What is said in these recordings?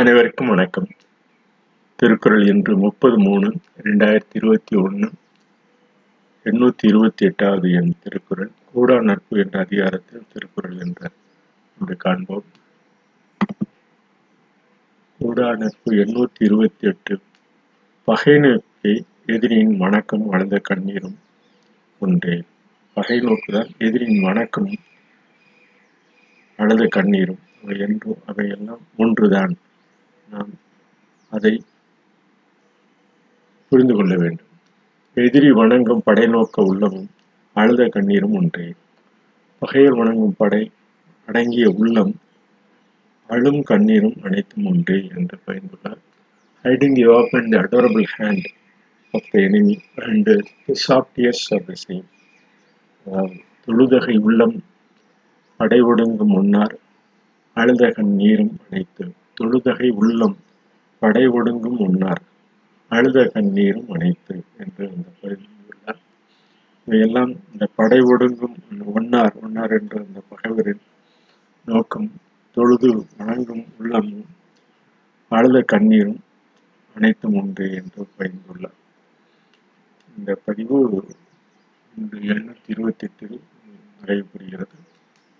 அனைவருக்கும் வணக்கம். திருக்குறள் இன்று முப்பது மூணு ரெண்டாயிரத்தி இருபத்தி ஒன்று எண்ணூற்றி இருபத்தி எட்டாவது என் திருக்குறள். கூடா நட்பு என்ற அதிகாரத்தில் திருக்குறள் என்ற காண்போம். கூடா நட்பு எண்ணூற்றி இருபத்தி எட்டு. பகை நோக்கி எதிரியின் வணக்கம் வளர்ந்த கண்ணீரும் ஒன்றே. பகை நோக்குதான் எதிரியின் வணக்கம் வலது கண்ணீரும். அவை என்றும் அவையெல்லாம் ஒன்றுதான். நாம் அதை புரிந்து கொள்ள வேண்டும். எதிரி வணங்கும் படை நோக்க உள்ளமும் அழுத கண்ணீரும் ஒன்றே. பகையர் வணங்கும் படை அடங்கிய உள்ளம் அழும் கண்ணீரும் அனைத்தும் ஒன்றே என்று பயந்துள்ளார். Hiding the open the adorable hand of the enemy and the soft ears of the same தொழுதகை உள்ளம் படை ஒடுங்கும் முன்னார் அழுதகன் நீரும் அனைத்து தொழுதகை உள்ளம் படை ஒடுங்கும் முன்னார். அழுத கண்ணீரும் அனைத்து என்று அந்த பகுதியுள்ளார் இவையெல்லாம் இந்த படை ஒடுங்கும் ஒன்னார் ஒன்னார் என்ற அந்த பகைவரின் நோக்கம். தொழுது வணங்கும் உள்ளமும் அழுத கண்ணீரும் அனைத்தும் ஒன்று என்று பயந்துள்ளார் இந்த பதிவு இன்று எண்ணூற்றி இருபத்தி எட்டில் நிறைவு பெறுகிறது.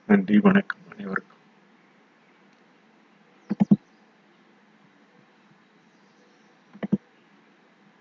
நன்றி வணக்கம்